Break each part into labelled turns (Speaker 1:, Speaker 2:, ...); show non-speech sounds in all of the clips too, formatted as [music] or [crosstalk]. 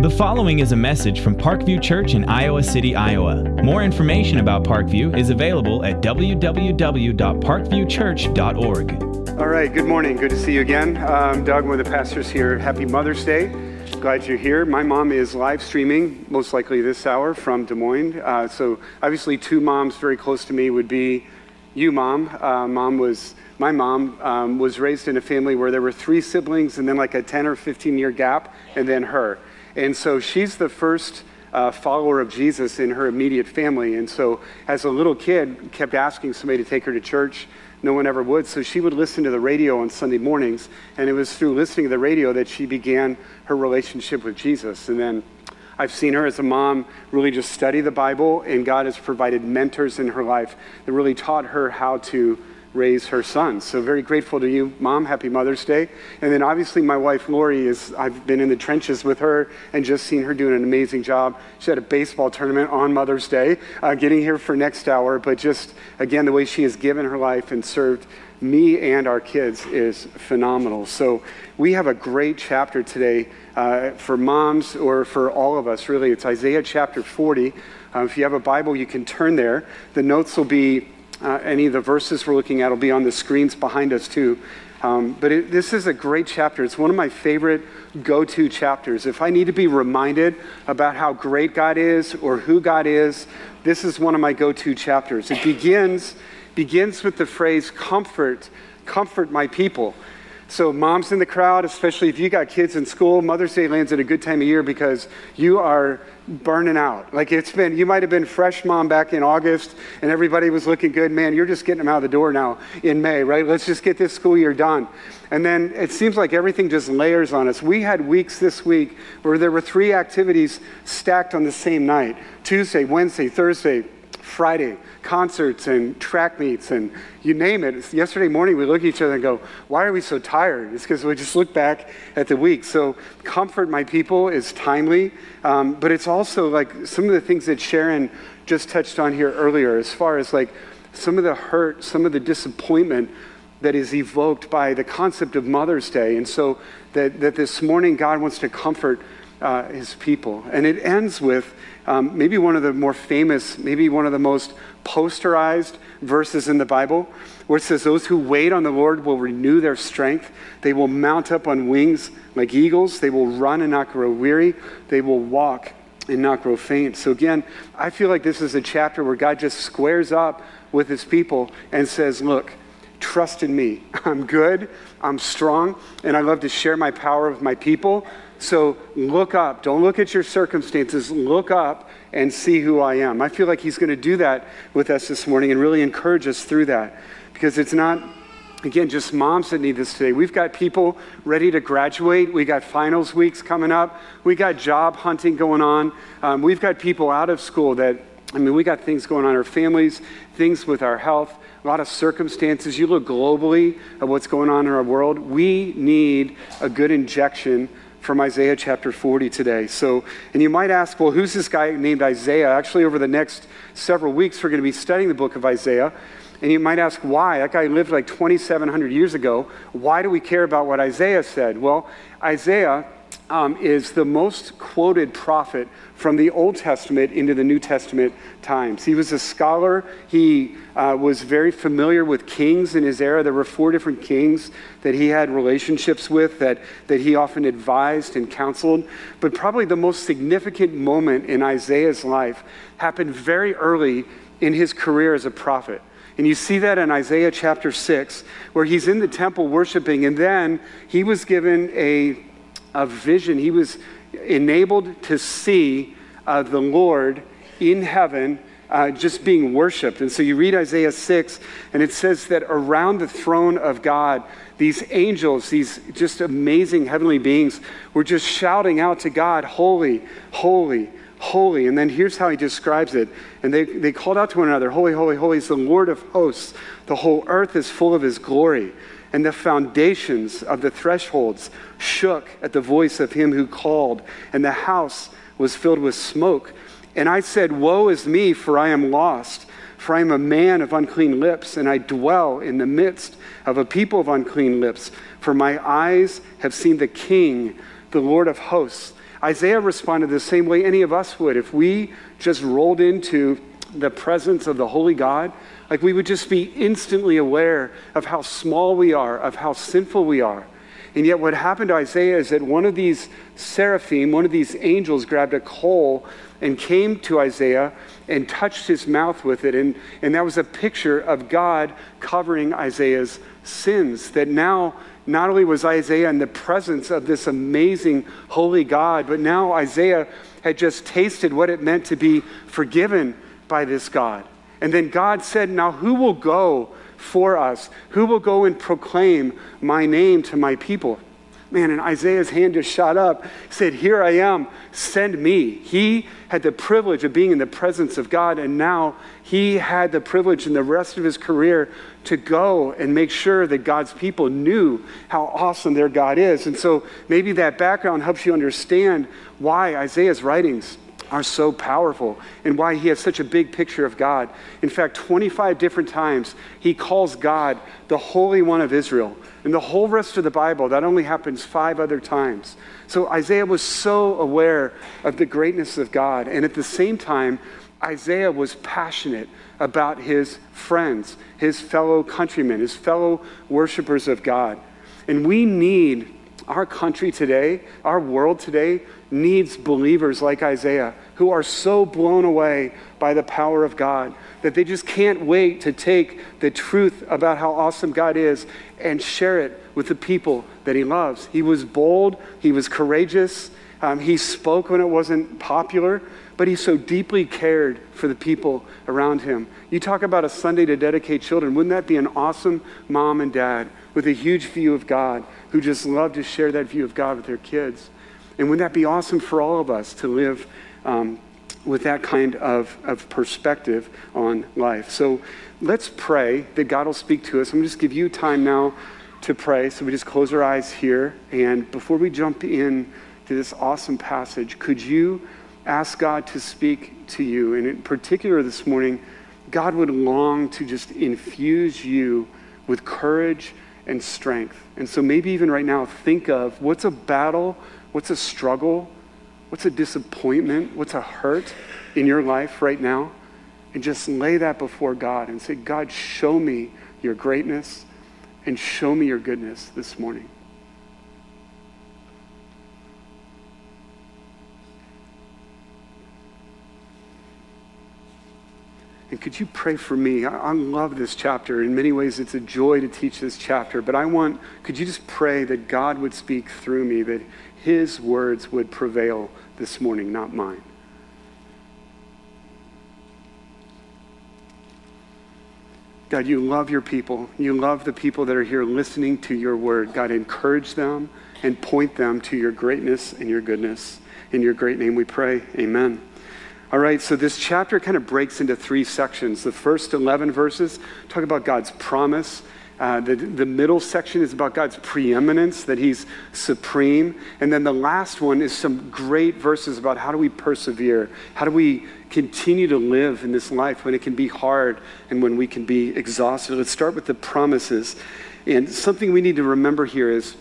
Speaker 1: The following is a message from Parkview Church in Iowa City, Iowa. More information about Parkview is available at www.parkviewchurch.org.
Speaker 2: All right, good morning. Good to see you again. I'm Doug, one of the pastors here. Happy Mother's Day. Glad you're here. My mom is live streaming, most likely this hour, from Des Moines. Uh, so, obviously, two moms very close to me would be you, mom. Uh, mom was my mom um, was raised in a family where there were three siblings and then like a 10 or 15 year gap, and then her. And so she's the first uh, follower of Jesus in her immediate family. And so as a little kid, kept asking somebody to take her to church. No one ever would. So she would listen to the radio on Sunday mornings. And it was through listening to the radio that she began her relationship with Jesus. And then I've seen her as a mom really just study the Bible, and God has provided mentors in her life that really taught her how to raise her sons. So very grateful to you, Mom. Happy Mother's Day. And then obviously my wife Lori is I've been in the trenches with her and just seen her doing an amazing job. She had a baseball tournament on Mother's Day, uh, getting here for next hour. But just again, the way she has given her life and served me and our kids is phenomenal. So we have a great chapter today uh, for moms or for all of us. Really, it's Isaiah chapter 40. Uh, if you have a Bible, you can turn there. The notes will be uh, any of the verses we're looking at will be on the screens behind us, too. Um, but it, this is a great chapter. It's one of my favorite go to chapters. If I need to be reminded about how great God is or who God is, this is one of my go to chapters. It begins, begins with the phrase, comfort, comfort my people. So, moms in the crowd, especially if you got kids in school, Mother's Day lands at a good time of year because you are burning out. Like it's been, you might have been fresh mom back in August and everybody was looking good. Man, you're just getting them out of the door now in May, right? Let's just get this school year done. And then it seems like everything just layers on us. We had weeks this week where there were three activities stacked on the same night Tuesday, Wednesday, Thursday, Friday, concerts and track meets and you name it. Yesterday morning, we look at each other and go, Why are we so tired? It's because we just look back at the week. So, comfort my people is timely, um, but it's also like some of the things that Sharon just touched on here earlier, as far as like some of the hurt, some of the disappointment that is evoked by the concept of Mother's Day. And so, that, that this morning, God wants to comfort uh, his people. And it ends with um, maybe one of the more famous, maybe one of the most posterized verses in the Bible, where it says, Those who wait on the Lord will renew their strength. They will mount up on wings like eagles. They will run and not grow weary. They will walk and not grow faint. So, again, I feel like this is a chapter where God just squares up with his people and says, Look, trust in me. [laughs] I'm good, I'm strong, and I love to share my power with my people. So look up. Don't look at your circumstances. Look up and see who I am. I feel like He's going to do that with us this morning and really encourage us through that because it's not, again, just moms that need this today. We've got people ready to graduate. We got finals weeks coming up. We got job hunting going on. Um, we've got people out of school that, I mean, we got things going on in our families, things with our health a lot of circumstances. You look globally at what's going on in our world. We need a good injection from Isaiah chapter 40 today. So, and you might ask, well, who's this guy named Isaiah? Actually, over the next several weeks, we're going to be studying the book of Isaiah. And you might ask why. That guy lived like 2,700 years ago. Why do we care about what Isaiah said? Well, Isaiah um, is the most quoted prophet from the Old Testament into the New Testament times. He was a scholar. He uh, was very familiar with kings in his era. There were four different kings that he had relationships with that, that he often advised and counseled. But probably the most significant moment in Isaiah's life happened very early in his career as a prophet. And you see that in Isaiah chapter 6, where he's in the temple worshiping, and then he was given a a vision. He was enabled to see uh, the Lord in heaven uh, just being worshiped. And so you read Isaiah 6, and it says that around the throne of God, these angels, these just amazing heavenly beings, were just shouting out to God, Holy, holy, holy. And then here's how he describes it. And they, they called out to one another, Holy, holy, holy is the Lord of hosts. The whole earth is full of his glory and the foundations of the thresholds shook at the voice of him who called, and the house was filled with smoke. And I said, Woe is me, for I am lost, for I am a man of unclean lips, and I dwell in the midst of a people of unclean lips, for my eyes have seen the King, the Lord of hosts. Isaiah responded the same way any of us would. If we just rolled into the presence of the Holy God, like we would just be instantly aware of how small we are, of how sinful we are. And yet, what happened to Isaiah is that one of these seraphim, one of these angels, grabbed a coal and came to Isaiah and touched his mouth with it. And, and that was a picture of God covering Isaiah's sins. That now, not only was Isaiah in the presence of this amazing holy God, but now Isaiah had just tasted what it meant to be forgiven by this God. And then God said, Now who will go for us? Who will go and proclaim my name to my people? Man, and Isaiah's hand just shot up, said, Here I am, send me. He had the privilege of being in the presence of God, and now he had the privilege in the rest of his career to go and make sure that God's people knew how awesome their God is. And so maybe that background helps you understand why Isaiah's writings are so powerful and why he has such a big picture of God. In fact, 25 different times he calls God the Holy One of Israel. In the whole rest of the Bible, that only happens five other times. So Isaiah was so aware of the greatness of God. And at the same time, Isaiah was passionate about his friends, his fellow countrymen, his fellow worshipers of God. And we need our country today, our world today, needs believers like Isaiah who are so blown away by the power of God that they just can't wait to take the truth about how awesome God is and share it with the people that he loves. He was bold, he was courageous, um, he spoke when it wasn't popular, but he so deeply cared for the people around him. You talk about a Sunday to dedicate children. Wouldn't that be an awesome mom and dad with a huge view of God who just love to share that view of God with their kids? And wouldn't that be awesome for all of us to live um, with that kind of, of perspective on life? So let's pray that God will speak to us. I'm going to just give you time now to pray. So we just close our eyes here. And before we jump in to this awesome passage, could you ask God to speak to you? And in particular this morning, God would long to just infuse you with courage and strength. And so maybe even right now, think of what's a battle What's a struggle? What's a disappointment? What's a hurt in your life right now? And just lay that before God and say, God, show me your greatness and show me your goodness this morning. And could you pray for me? I, I, love this chapter. In many ways, it's a joy to teach this chapter. But I want, could you just pray that God would speak through me, that his words would prevail this morning, not mine. God, you love your people. You love the people that are here listening to your word. God, encourage them and point them to your greatness and your goodness. In your great name we pray. Amen. All right, so this chapter kind of breaks into three sections. The first 11 verses talk about God's promise uh, the, the middle section is about God's preeminence, that He's supreme. And then the last one is some great verses about how do we persevere? How do we continue to live in this life when it can be hard and when we can be exhausted? Let's start with the promises. And something we need to remember here is,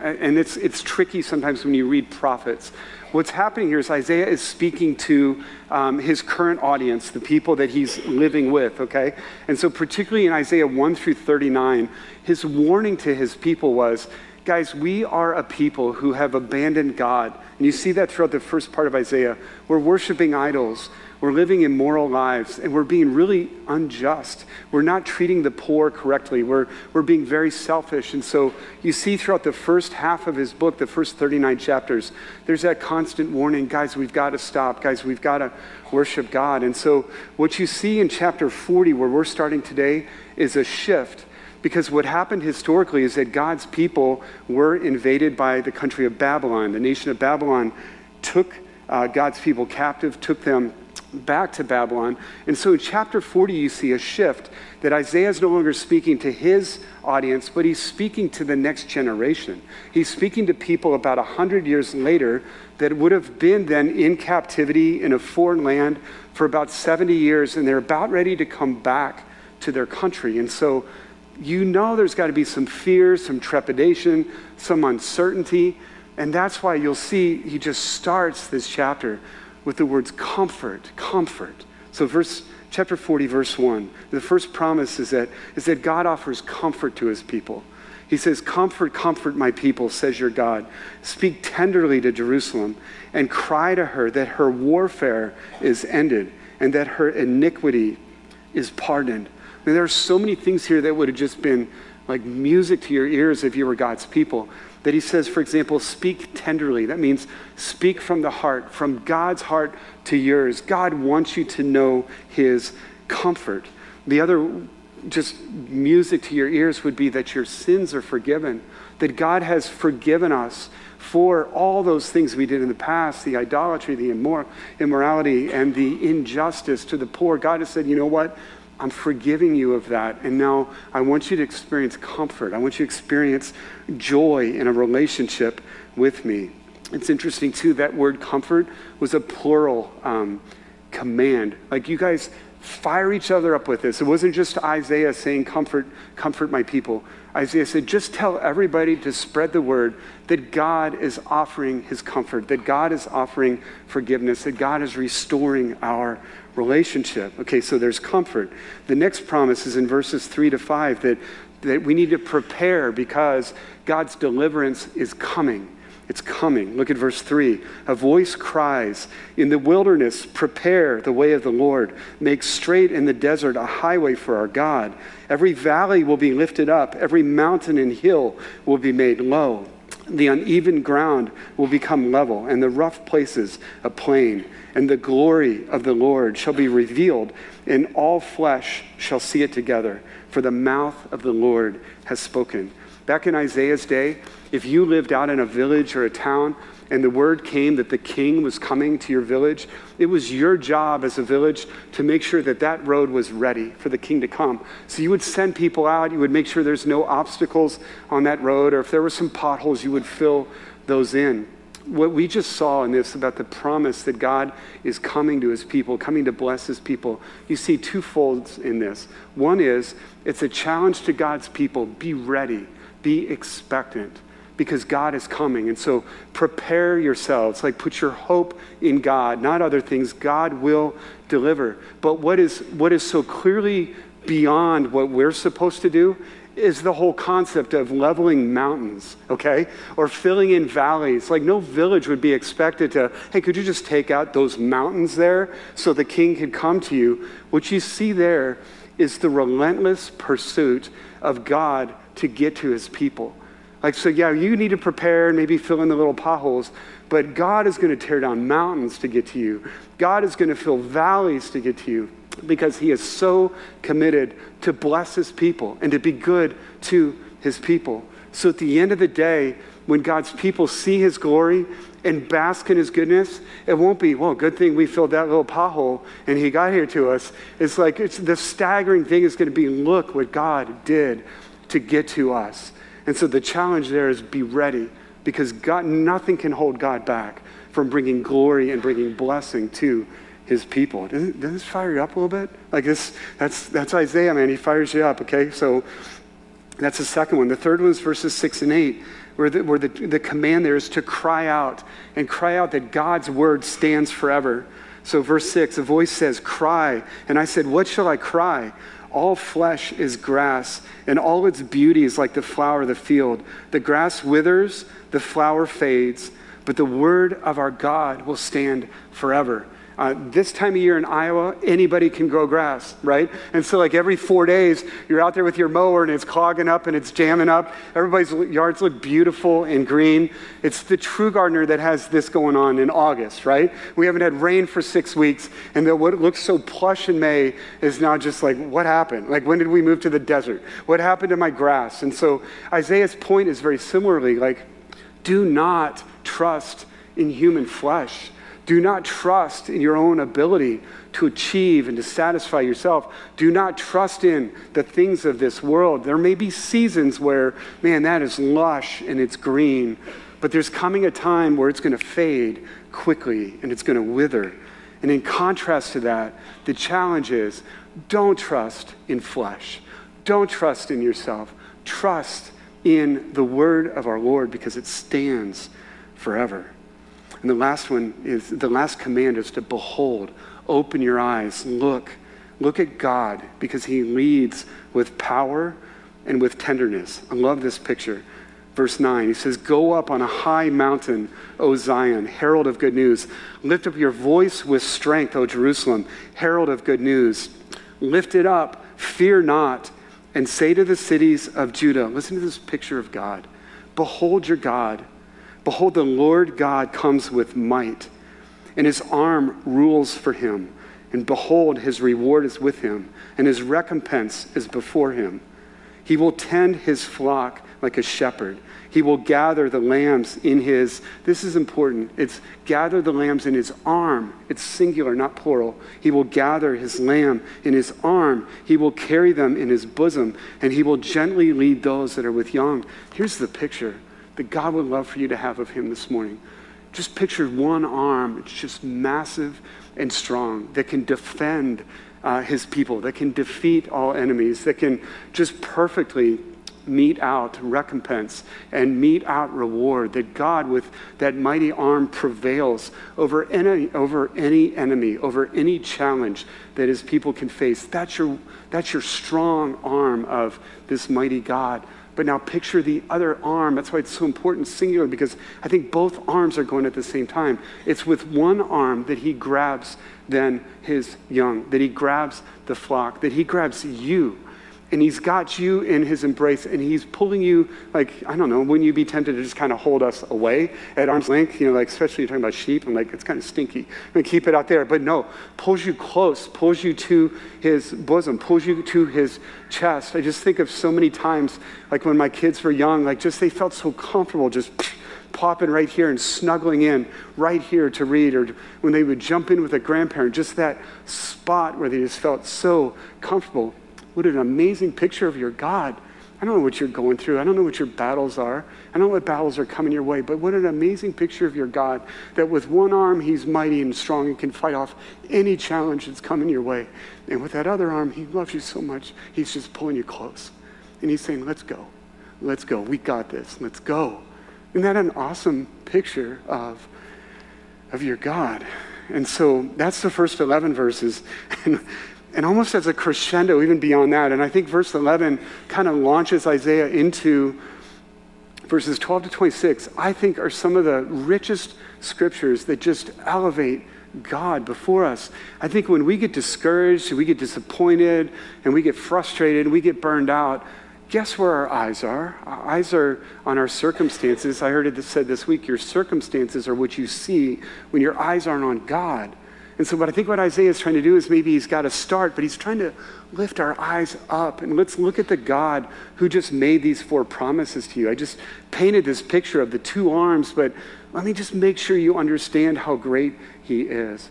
Speaker 2: and it's, it's tricky sometimes when you read prophets, what's happening here is Isaiah is speaking to um, his current audience, the people that he's living with, okay? And so, particularly in Isaiah 1 through 39, his warning to his people was guys, we are a people who have abandoned God. And you see that throughout the first part of Isaiah. We're worshiping idols. We're living immoral lives and we're being really unjust. We're not treating the poor correctly. We're, we're being very selfish. And so you see throughout the first half of his book, the first 39 chapters, there's that constant warning guys, we've got to stop. Guys, we've got to worship God. And so what you see in chapter 40, where we're starting today, is a shift. Because what happened historically is that God's people were invaded by the country of Babylon. The nation of Babylon took uh, God's people captive, took them back to Babylon. And so in chapter 40, you see a shift that Isaiah is no longer speaking to his audience, but he's speaking to the next generation. He's speaking to people about 100 years later that would have been then in captivity in a foreign land for about 70 years, and they're about ready to come back to their country. And so you know there's got to be some fear, some trepidation, some uncertainty. And that's why you'll see he just starts this chapter with the words comfort, comfort. So verse chapter 40 verse 1, the first promise is that is that God offers comfort to his people. He says, Comfort, comfort my people, says your God. Speak tenderly to Jerusalem and cry to her that her warfare is ended and that her iniquity is pardoned. There are so many things here that would have just been like music to your ears if you were God's people. That he says, for example, speak tenderly. That means speak from the heart, from God's heart to yours. God wants you to know his comfort. The other just music to your ears would be that your sins are forgiven, that God has forgiven us for all those things we did in the past the idolatry, the immor- immorality, and the injustice to the poor. God has said, you know what? I'm forgiving you of that. And now I want you to experience comfort. I want you to experience joy in a relationship with me. It's interesting, too, that word comfort was a plural um, command. Like you guys fire each other up with this. It wasn't just Isaiah saying, Comfort, comfort my people. Isaiah said, just tell everybody to spread the word that God is offering his comfort, that God is offering forgiveness, that God is restoring our relationship. Okay, so there's comfort. The next promise is in verses three to five that, that we need to prepare because God's deliverance is coming. It's coming. Look at verse 3. A voice cries, In the wilderness, prepare the way of the Lord. Make straight in the desert a highway for our God. Every valley will be lifted up, every mountain and hill will be made low. The uneven ground will become level, and the rough places a plain. And the glory of the Lord shall be revealed, and all flesh shall see it together, for the mouth of the Lord has spoken. Back in Isaiah's day, if you lived out in a village or a town and the word came that the king was coming to your village, it was your job as a village to make sure that that road was ready for the king to come. So you would send people out, you would make sure there's no obstacles on that road, or if there were some potholes, you would fill those in. What we just saw in this about the promise that God is coming to his people, coming to bless his people, you see two folds in this. One is it's a challenge to God's people be ready, be expectant because God is coming. And so prepare yourselves, like put your hope in God, not other things. God will deliver. But what is, what is so clearly beyond what we're supposed to do is the whole concept of leveling mountains, okay? Or filling in valleys. Like, no village would be expected to, hey, could you just take out those mountains there so the king could come to you? What you see there is the relentless pursuit of God to get to his people. Like, so yeah, you need to prepare and maybe fill in the little potholes, but God is going to tear down mountains to get to you. God is going to fill valleys to get to you because he is so committed to bless his people and to be good to his people. So at the end of the day, when God's people see his glory and bask in his goodness, it won't be, well, good thing we filled that little pothole and he got here to us. It's like it's, the staggering thing is going to be look what God did to get to us. And so the challenge there is be ready because God, nothing can hold God back from bringing glory and bringing blessing to his people. Doesn't, doesn't this fire you up a little bit? Like this, that's, that's Isaiah, man. He fires you up, okay? So that's the second one. The third one is verses six and eight, where the, where the, the command there is to cry out and cry out that God's word stands forever. So, verse 6, a voice says, Cry. And I said, What shall I cry? All flesh is grass, and all its beauty is like the flower of the field. The grass withers, the flower fades, but the word of our God will stand forever. Uh, this time of year in Iowa, anybody can grow grass, right? And so, like every four days, you're out there with your mower and it's clogging up and it's jamming up. Everybody's yards look beautiful and green. It's the true gardener that has this going on in August, right? We haven't had rain for six weeks, and the, what looks so plush in May is now just like, what happened? Like, when did we move to the desert? What happened to my grass? And so, Isaiah's point is very similarly like, do not trust in human flesh do not trust in your own ability to achieve and to satisfy yourself. Do not trust in the things of this world. There may be seasons where, man, that is lush and it's green, but there's coming a time where it's going to fade quickly and it's going to wither. And in contrast to that, the challenge is don't trust in flesh, don't trust in yourself. Trust in the word of our Lord because it stands forever. And the last one is the last command is to behold, open your eyes, look. Look at God because he leads with power and with tenderness. I love this picture. Verse 9, he says, Go up on a high mountain, O Zion, herald of good news. Lift up your voice with strength, O Jerusalem, herald of good news. Lift it up, fear not, and say to the cities of Judah, listen to this picture of God. Behold your God. Behold, the Lord God comes with might, and his arm rules for him. And behold, his reward is with him, and his recompense is before him. He will tend his flock like a shepherd. He will gather the lambs in his, this is important, it's gather the lambs in his arm. It's singular, not plural. He will gather his lamb in his arm. He will carry them in his bosom, and he will gently lead those that are with young. Here's the picture that God would love for you to have of him this morning. Just picture one arm, it's just massive and strong, that can defend uh, his people, that can defeat all enemies, that can just perfectly mete out recompense and mete out reward, that God, with that mighty arm, prevails over any, over any enemy, over any challenge that his people can face. That's your, that's your strong arm of this mighty God. But now picture the other arm. That's why it's so important, singular, because I think both arms are going at the same time. It's with one arm that he grabs then his young, that he grabs the flock, that he grabs you and he's got you in his embrace and he's pulling you like i don't know wouldn't you be tempted to just kind of hold us away at arm's length? You know like especially you're talking about sheep and like it's kind of stinky. I mean, keep it out there. But no pulls you close pulls you to his bosom pulls you to his chest. I just think of so many times like when my kids were young like just they felt so comfortable just [sniffs] popping right here and snuggling in right here to read, or when they would jump in with a grandparent, just that spot where they just felt so comfortable. What an amazing picture of your God. I don't know what you're going through. I don't know what your battles are. I don't know what battles are coming your way, but what an amazing picture of your God that with one arm, he's mighty and strong and can fight off any challenge that's coming your way. And with that other arm, he loves you so much, he's just pulling you close. And he's saying, Let's go. Let's go. We got this. Let's go. Isn't that an awesome picture of, of your God? And so that's the first 11 verses. [laughs] and almost as a crescendo, even beyond that. And I think verse 11 kind of launches Isaiah into verses 12 to 26, I think are some of the richest scriptures that just elevate God before us. I think when we get discouraged, we get disappointed, and we get frustrated, and we get burned out, guess where our eyes are? Our eyes are on our circumstances. I heard it said this week your circumstances are what you see when your eyes aren't on God. And so, what I think what Isaiah is trying to do is maybe he's got to start, but he's trying to lift our eyes up and let's look at the God who just made these four promises to you. I just painted this picture of the two arms, but let me just make sure you understand how great he is.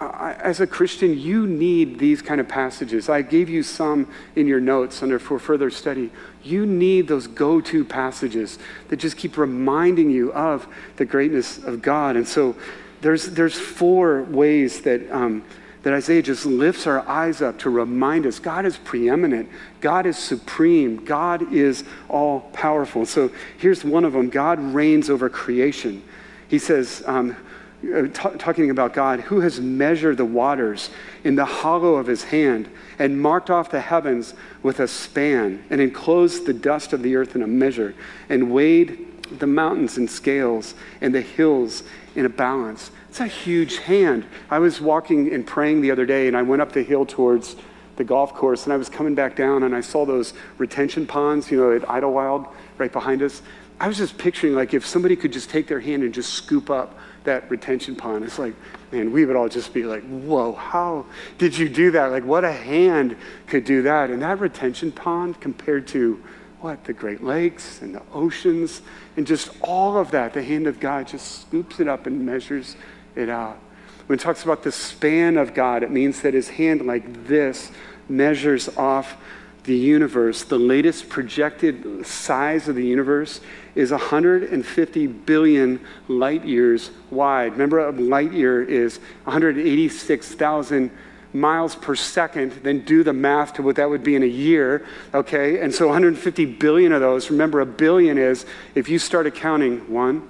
Speaker 2: as a Christian, you need these kind of passages. I gave you some in your notes under for further study. You need those go-to passages that just keep reminding you of the greatness of God. And so there's, there's four ways that, um, that Isaiah just lifts our eyes up to remind us God is preeminent, God is supreme, God is all powerful. So here's one of them God reigns over creation. He says, um, uh, t- talking about God, who has measured the waters in the hollow of his hand and marked off the heavens with a span and enclosed the dust of the earth in a measure and weighed the mountains in scales and the hills in a balance. It's a huge hand. I was walking and praying the other day, and I went up the hill towards the golf course, and I was coming back down, and I saw those retention ponds, you know, at Idlewild right behind us. I was just picturing, like, if somebody could just take their hand and just scoop up that retention pond. It's like, man, we would all just be like, whoa, how did you do that? Like, what a hand could do that? And that retention pond compared to what? The Great Lakes and the oceans and just all of that. The hand of God just scoops it up and measures it out. When it talks about the span of God, it means that his hand, like this, measures off the universe. The latest projected size of the universe is 150 billion light years wide. Remember, a light year is 186,000 miles per second, then do the math to what that would be in a year, okay? And so 150 billion of those, remember, a billion is if you started counting one,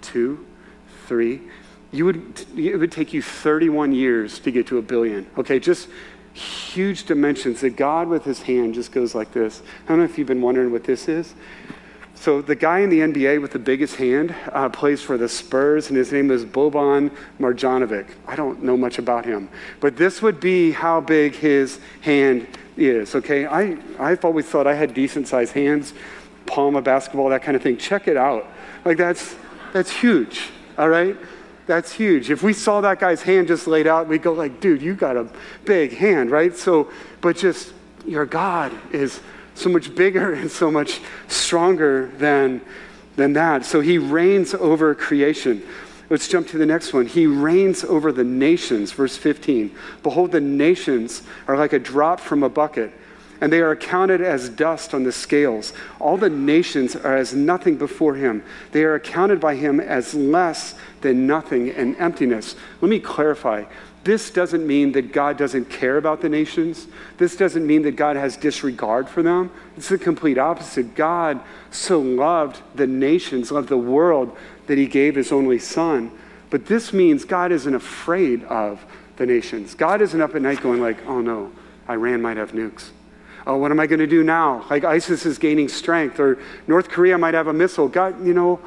Speaker 2: two, three. You would, it would take you 31 years to get to a billion. Okay, just huge dimensions that God with his hand just goes like this. I don't know if you've been wondering what this is. So the guy in the NBA with the biggest hand uh, plays for the Spurs, and his name is Boban Marjanovic. I don't know much about him, but this would be how big his hand is. Okay, I I've always thought I had decent sized hands, palm of basketball, that kind of thing. Check it out. Like that's that's huge. All right. That's huge. If we saw that guy's hand just laid out, we'd go like, dude, you got a big hand, right? So, but just your God is so much bigger and so much stronger than, than that. So he reigns over creation. Let's jump to the next one. He reigns over the nations, verse 15. Behold, the nations are like a drop from a bucket, and they are accounted as dust on the scales. All the nations are as nothing before him. They are accounted by him as less than nothing and emptiness. Let me clarify. This doesn't mean that God doesn't care about the nations. This doesn't mean that God has disregard for them. It's the complete opposite. God so loved the nations, loved the world, that he gave his only son. But this means God isn't afraid of the nations. God isn't up at night going like, oh no, Iran might have nukes. Oh, what am I going to do now? Like ISIS is gaining strength, or North Korea might have a missile. God, you know,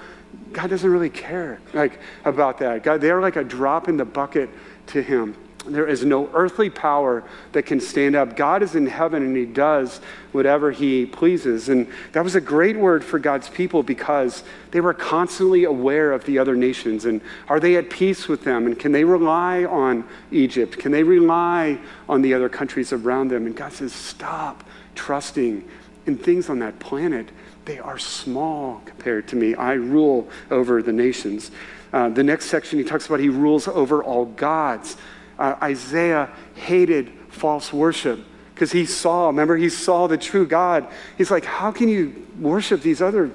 Speaker 2: God doesn't really care like about that. God, they're like a drop in the bucket to him. There is no earthly power that can stand up. God is in heaven and he does whatever he pleases. And that was a great word for God's people because they were constantly aware of the other nations and are they at peace with them? And can they rely on Egypt? Can they rely on the other countries around them? And God says, stop trusting in things on that planet. They are small compared to me. I rule over the nations. Uh, the next section, he talks about he rules over all gods. Uh, Isaiah hated false worship because he saw, remember, he saw the true God. He's like, how can you worship these other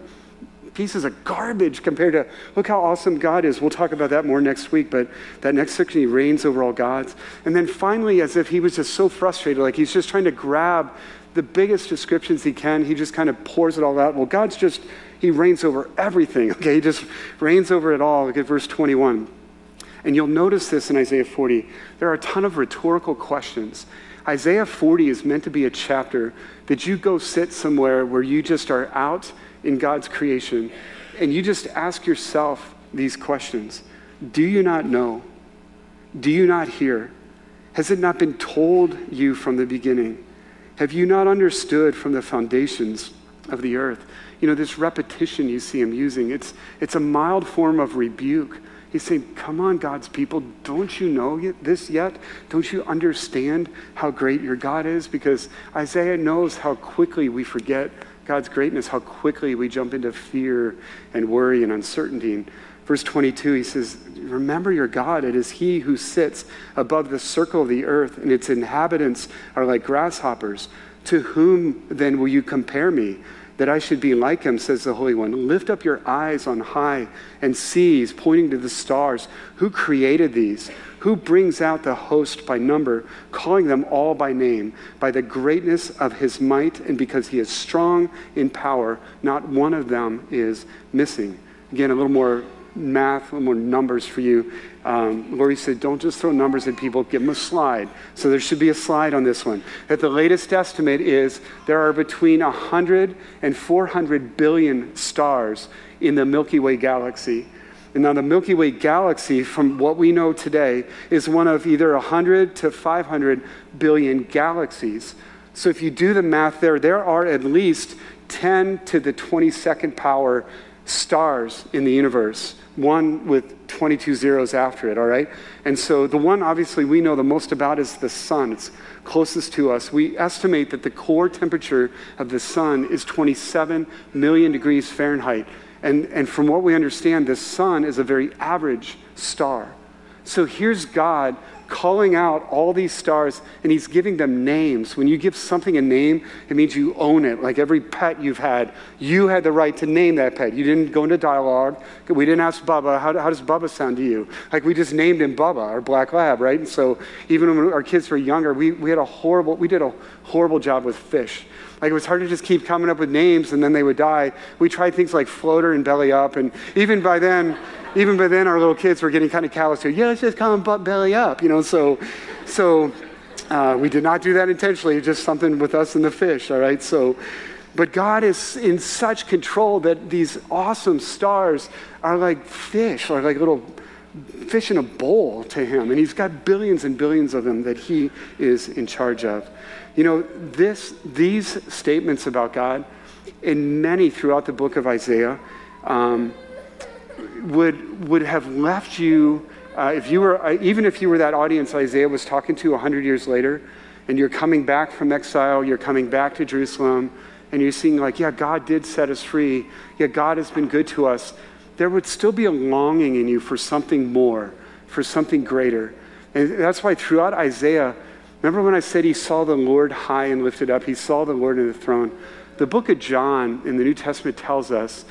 Speaker 2: pieces of garbage compared to look how awesome God is. We'll talk about that more next week, but that next section, he reigns over all gods. And then finally, as if he was just so frustrated, like he's just trying to grab the biggest descriptions he can, he just kind of pours it all out. Well, God's just he reigns over everything, [laughs] okay? He just reigns over it all. Look at verse 21. And you'll notice this in Isaiah 40. There are a ton of rhetorical questions. Isaiah 40 is meant to be a chapter that you go sit somewhere where you just are out in God's creation and you just ask yourself these questions Do you not know? Do you not hear? Has it not been told you from the beginning? Have you not understood from the foundations of the earth? you know, this repetition you see him using, it's, it's a mild form of rebuke. He's saying, Come on, God's people, don't you know this yet? Don't you understand how great your God is? Because Isaiah knows how quickly we forget God's greatness, how quickly we jump into fear and worry and uncertainty. And verse 22, he says, Remember your God. It is He who sits above the circle of the earth, and its inhabitants are like grasshoppers. To whom then will you compare me? that I should be like him, says the Holy One. Lift up your eyes on high and seize, pointing to the stars. Who created these? Who brings out the host by number, calling them all by name, by the greatness of his might, and because he is strong in power, not one of them is missing. Again, a little more math, more numbers for you. Um, Lori said, don't just throw numbers at people, give them a slide. So there should be a slide on this one. That the latest estimate is there are between 100 and 400 billion stars in the Milky Way galaxy. And now the Milky Way galaxy, from what we know today, is one of either 100 to 500 billion galaxies. So if you do the math there, there are at least 10 to the 22nd power stars in the universe, one with 22 zeros after it, all right? And so the one obviously we know the most about is the sun. It's closest to us. We estimate that the core temperature of the sun is 27 million degrees Fahrenheit. And, and from what we understand, the sun is a very average star. So here's God calling out all these stars and he's giving them names. When you give something a name, it means you own it. Like every pet you've had, you had the right to name that pet. You didn't go into dialogue. We didn't ask Bubba, how, how does Bubba sound to you? Like we just named him Bubba, our black lab, right? And so even when our kids were younger, we, we had a horrible, we did a horrible job with fish. Like it was hard to just keep coming up with names and then they would die. We tried things like floater and belly up. And even by then, even by then, our little kids were getting kind of callous to, yeah, let's just call them belly up, you know. So, so uh, we did not do that intentionally, just something with us and the fish, all right? So, but God is in such control that these awesome stars are like fish, are like little fish in a bowl to him. And he's got billions and billions of them that he is in charge of. You know, this, these statements about God, and many throughout the book of Isaiah, um, would, would have left you, uh, if you were, uh, even if you were that audience Isaiah was talking to 100 years later, and you're coming back from exile, you're coming back to Jerusalem, and you're seeing, like, yeah, God did set us free. Yeah, God has been good to us. There would still be a longing in you for something more, for something greater. And that's why throughout Isaiah, remember when I said he saw the Lord high and lifted up? He saw the Lord in the throne. The book of John in the New Testament tells us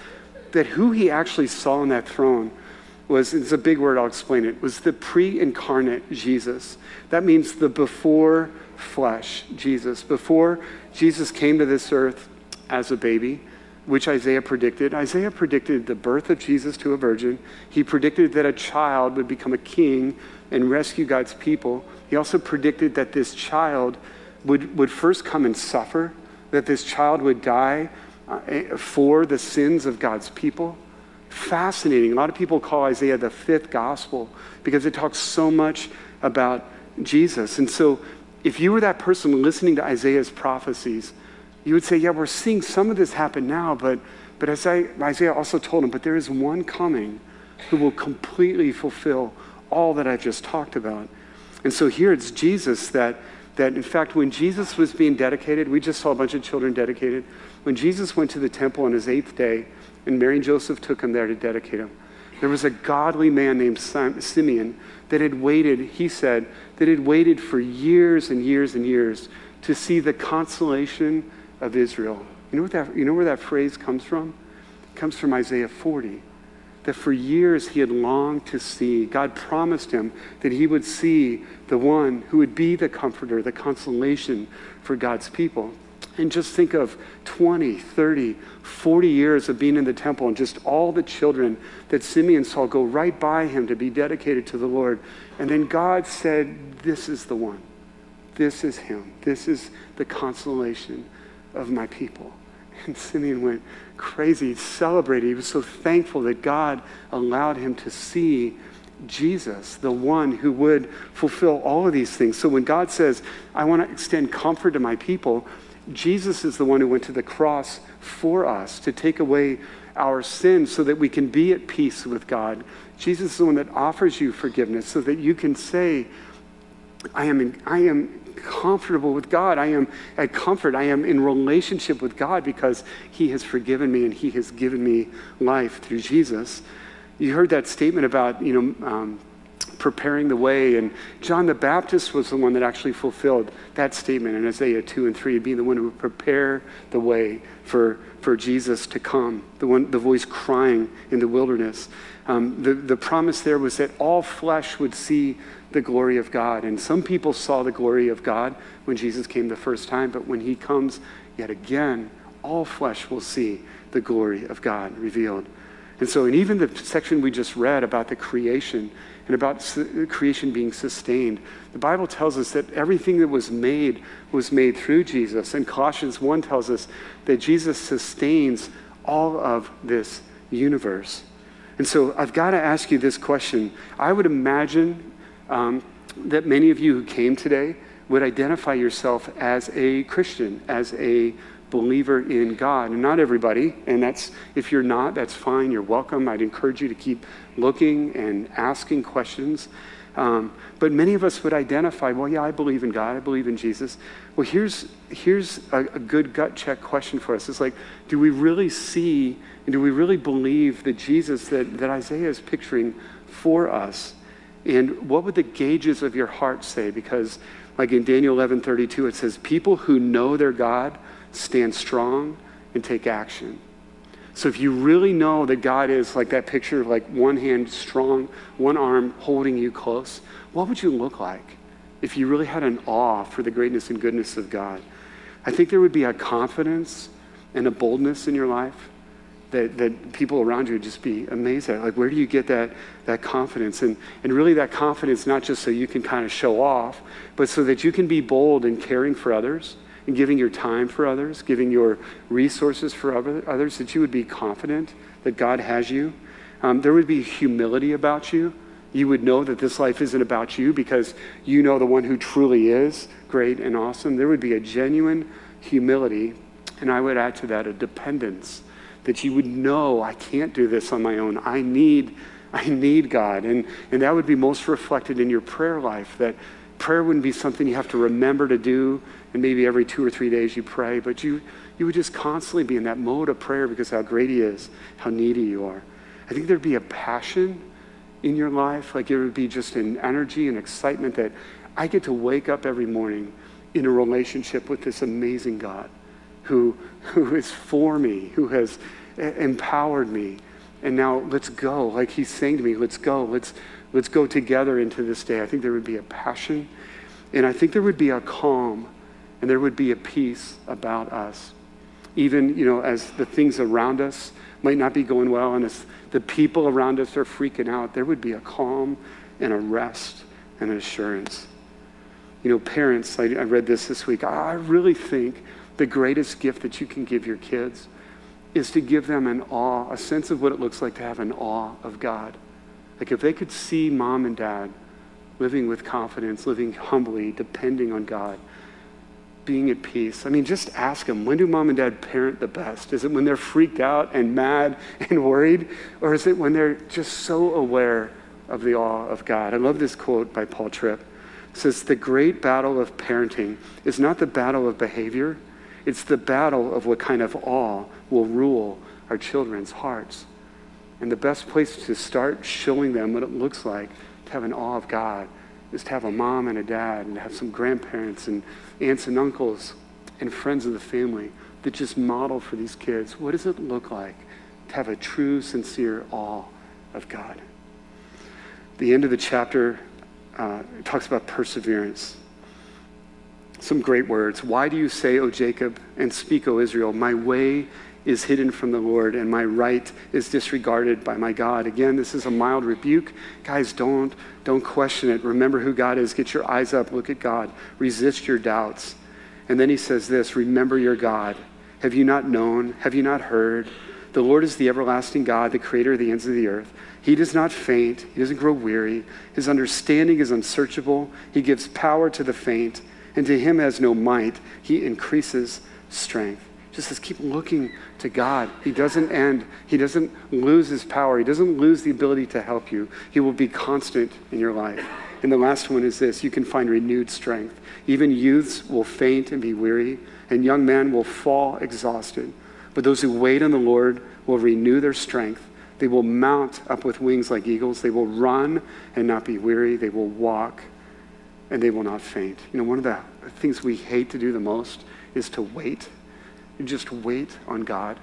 Speaker 2: that who he actually saw on that throne was, it's a big word, I'll explain it, was the pre incarnate Jesus. That means the before flesh Jesus. Before Jesus came to this earth as a baby, which Isaiah predicted. Isaiah predicted the birth of Jesus to a virgin. He predicted that a child would become a king and rescue God's people. He also predicted that this child would, would first come and suffer, that this child would die uh, for the sins of God's people. Fascinating. A lot of people call Isaiah the fifth gospel because it talks so much about Jesus. And so, if you were that person listening to Isaiah's prophecies, you would say, Yeah, we're seeing some of this happen now, but, but as I, Isaiah also told him, but there is one coming who will completely fulfill all that I've just talked about. And so here it's Jesus that, that in fact, when Jesus was being dedicated, we just saw a bunch of children dedicated. When Jesus went to the temple on his eighth day, and Mary and Joseph took him there to dedicate him, there was a godly man named Simeon that had waited, he said, that had waited for years and years and years to see the consolation of Israel. You know, what that, you know where that phrase comes from? It comes from Isaiah 40. That for years he had longed to see. God promised him that he would see the one who would be the comforter, the consolation for God's people. And just think of 20, 30, 40 years of being in the temple and just all the children that Simeon saw go right by him to be dedicated to the Lord. And then God said, This is the one. This is him. This is the consolation of my people. [laughs] And Simeon went crazy, celebrated. He was so thankful that God allowed him to see Jesus, the one who would fulfill all of these things. So when God says, I want to extend comfort to my people, Jesus is the one who went to the cross for us to take away our sins so that we can be at peace with God. Jesus is the one that offers you forgiveness so that you can say, I am, in, I am comfortable with God. I am at comfort. I am in relationship with God because He has forgiven me and He has given me life through Jesus. You heard that statement about, you know, um, preparing the way. And John the Baptist was the one that actually fulfilled that statement in Isaiah 2 and 3, being the one who would prepare the way for, for Jesus to come, the, one, the voice crying in the wilderness. Um, the, the promise there was that all flesh would see the glory of God. And some people saw the glory of God when Jesus came the first time, but when he comes yet again, all flesh will see the glory of God revealed. And so, and even the section we just read about the creation and about creation being sustained, the Bible tells us that everything that was made was made through Jesus. And Colossians 1 tells us that Jesus sustains all of this universe. And so I've got to ask you this question. I would imagine um, that many of you who came today would identify yourself as a Christian, as a believer in God. And not everybody, and that's if you're not, that's fine. You're welcome. I'd encourage you to keep looking and asking questions. Um, but many of us would identify, well, yeah, I believe in God. I believe in Jesus. Well, here's here's a, a good gut check question for us. It's like, do we really see and do we really believe that Jesus that, that Isaiah is picturing for us And what would the gauges of your heart say? Because, like in Daniel 11 32, it says, People who know their God stand strong and take action. So if you really know that God is like that picture of like one hand strong, one arm holding you close, what would you look like if you really had an awe for the greatness and goodness of God? I think there would be a confidence and a boldness in your life that, that people around you would just be amazed at. Like, where do you get that, that confidence? And, and really, that confidence, not just so you can kind of show off, but so that you can be bold in caring for others and giving your time for others, giving your resources for other, others, that you would be confident that God has you. Um, there would be humility about you. You would know that this life isn't about you because you know the one who truly is great and awesome. There would be a genuine humility, and I would add to that a dependence that you would know I can't do this on my own. I need, I need God. And, and that would be most reflected in your prayer life, that prayer wouldn't be something you have to remember to do, and maybe every two or three days you pray, but you, you would just constantly be in that mode of prayer because how great He is, how needy you are. I think there'd be a passion in your life, like it would be just an energy and excitement that I get to wake up every morning in a relationship with this amazing God who, who is for me, who has empowered me. And now let's go. Like he's saying to me, let's go. Let's, let's go together into this day. I think there would be a passion, and I think there would be a calm, and there would be a peace about us. Even, you know, as the things around us might not be going well, and as the people around us are freaking out, there would be a calm and a rest and an assurance. You know, parents, I, I read this this week. I really think the greatest gift that you can give your kids is to give them an awe, a sense of what it looks like to have an awe of God. Like if they could see mom and dad living with confidence, living humbly, depending on God, being at peace. I mean, just ask them when do mom and dad parent the best? Is it when they're freaked out and mad [laughs] and worried? Or is it when they're just so aware of the awe of God? I love this quote by Paul Tripp. It says, The great battle of parenting is not the battle of behavior, it's the battle of what kind of awe will rule our children's hearts. And the best place to start showing them what it looks like to have an awe of God is to have a mom and a dad and to have some grandparents and aunts and uncles and friends of the family that just model for these kids what does it look like to have a true, sincere awe of God. The end of the chapter uh, talks about perseverance. Some great words. Why do you say, O Jacob, and speak, O Israel, my way is hidden from the Lord, and my right is disregarded by my God. Again, this is a mild rebuke. Guys, don't, don't question it. Remember who God is. Get your eyes up. Look at God. Resist your doubts. And then he says this Remember your God. Have you not known? Have you not heard? The Lord is the everlasting God, the creator of the ends of the earth. He does not faint, he doesn't grow weary. His understanding is unsearchable. He gives power to the faint, and to him has no might, he increases strength just says keep looking to God. He doesn't end. He doesn't lose his power. He doesn't lose the ability to help you. He will be constant in your life. And the last one is this you can find renewed strength. Even youths will faint and be weary, and young men will fall exhausted. But those who wait on the Lord will renew their strength. They will mount up with wings like eagles. They will run and not be weary. They will walk and they will not faint. You know, one of the things we hate to do the most is to wait just wait on God.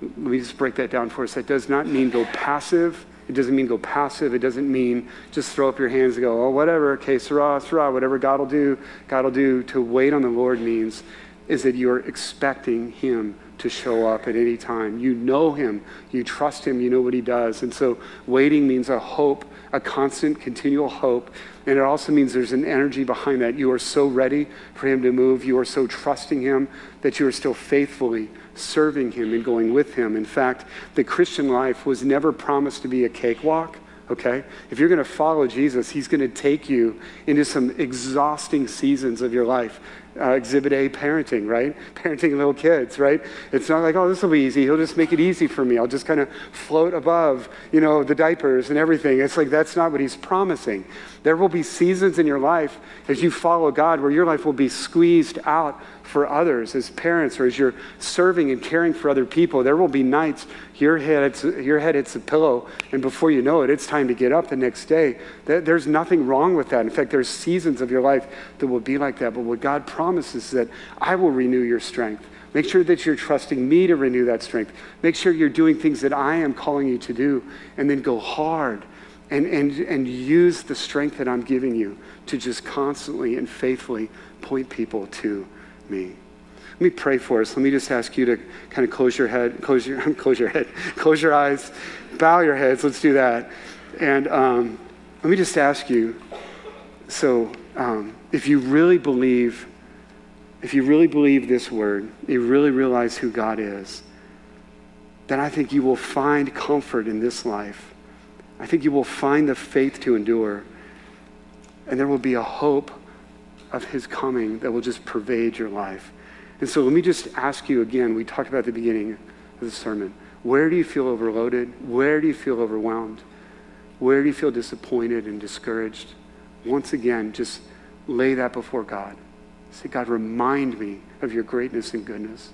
Speaker 2: Let me just break that down for us. That does not mean go passive. It doesn't mean go passive. It doesn't mean just throw up your hands and go, oh, whatever, okay, sera, sera, whatever God will do, God will do. To wait on the Lord means is that you're expecting Him to show up at any time. You know Him, you trust Him, you know what He does. And so waiting means a hope, a constant, continual hope. And it also means there's an energy behind that. You are so ready for Him to move, you are so trusting Him that you are still faithfully serving Him and going with Him. In fact, the Christian life was never promised to be a cakewalk okay? If you're going to follow Jesus, he's going to take you into some exhausting seasons of your life uh, exhibit A parenting, right? [laughs] Parenting little kids, right? It's not like, oh, this will be easy. He'll just make it easy for me. I'll just kind of float above, you know, the diapers and everything. It's like that's not what he's promising. There will be seasons in your life as you follow God where your life will be squeezed out for others as parents or as you're serving and caring for other people. There will be nights your head, hits, your head hits the pillow, and before you know it, it's time to get up the next day. There's nothing wrong with that. In fact, there's seasons of your life that will be like that. But what God promises is that I will renew your strength. Make sure that you're trusting me to renew that strength. Make sure you're doing things that I am calling you to do, and then go hard and, and, and use the strength that I'm giving you to just constantly and faithfully point people to me. Let me pray for us. Let me just ask you to kind of close your head, close your, [laughs] close your head, [laughs] close your eyes, bow your heads. Let's do that. And um, let me just ask you so, um, if you really believe, if you really believe this word, you really realize who God is, then I think you will find comfort in this life. I think you will find the faith to endure. And there will be a hope of his coming that will just pervade your life. And so let me just ask you again, we talked about the beginning of the sermon. Where do you feel overloaded? Where do you feel overwhelmed? Where do you feel disappointed and discouraged? Once again, just lay that before God. Say, God, remind me of your greatness and goodness.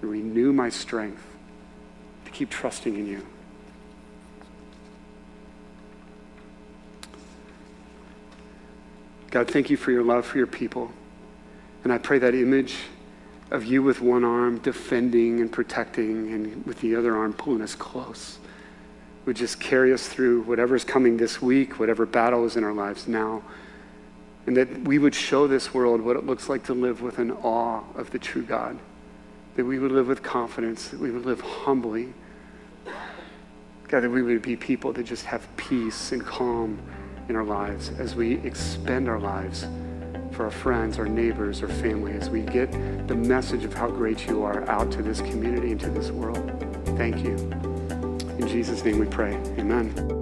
Speaker 2: Renew my strength to keep trusting in you. God, thank you for your love for your people. And I pray that image of you with one arm defending and protecting and with the other arm pulling us close would just carry us through whatever's coming this week, whatever battle is in our lives now. And that we would show this world what it looks like to live with an awe of the true God. That we would live with confidence, that we would live humbly. God, that we would be people that just have peace and calm in our lives as we expend our lives for our friends, our neighbors, our family, as we get the message of how great you are out to this community and to this world. Thank you. In Jesus' name we pray. Amen.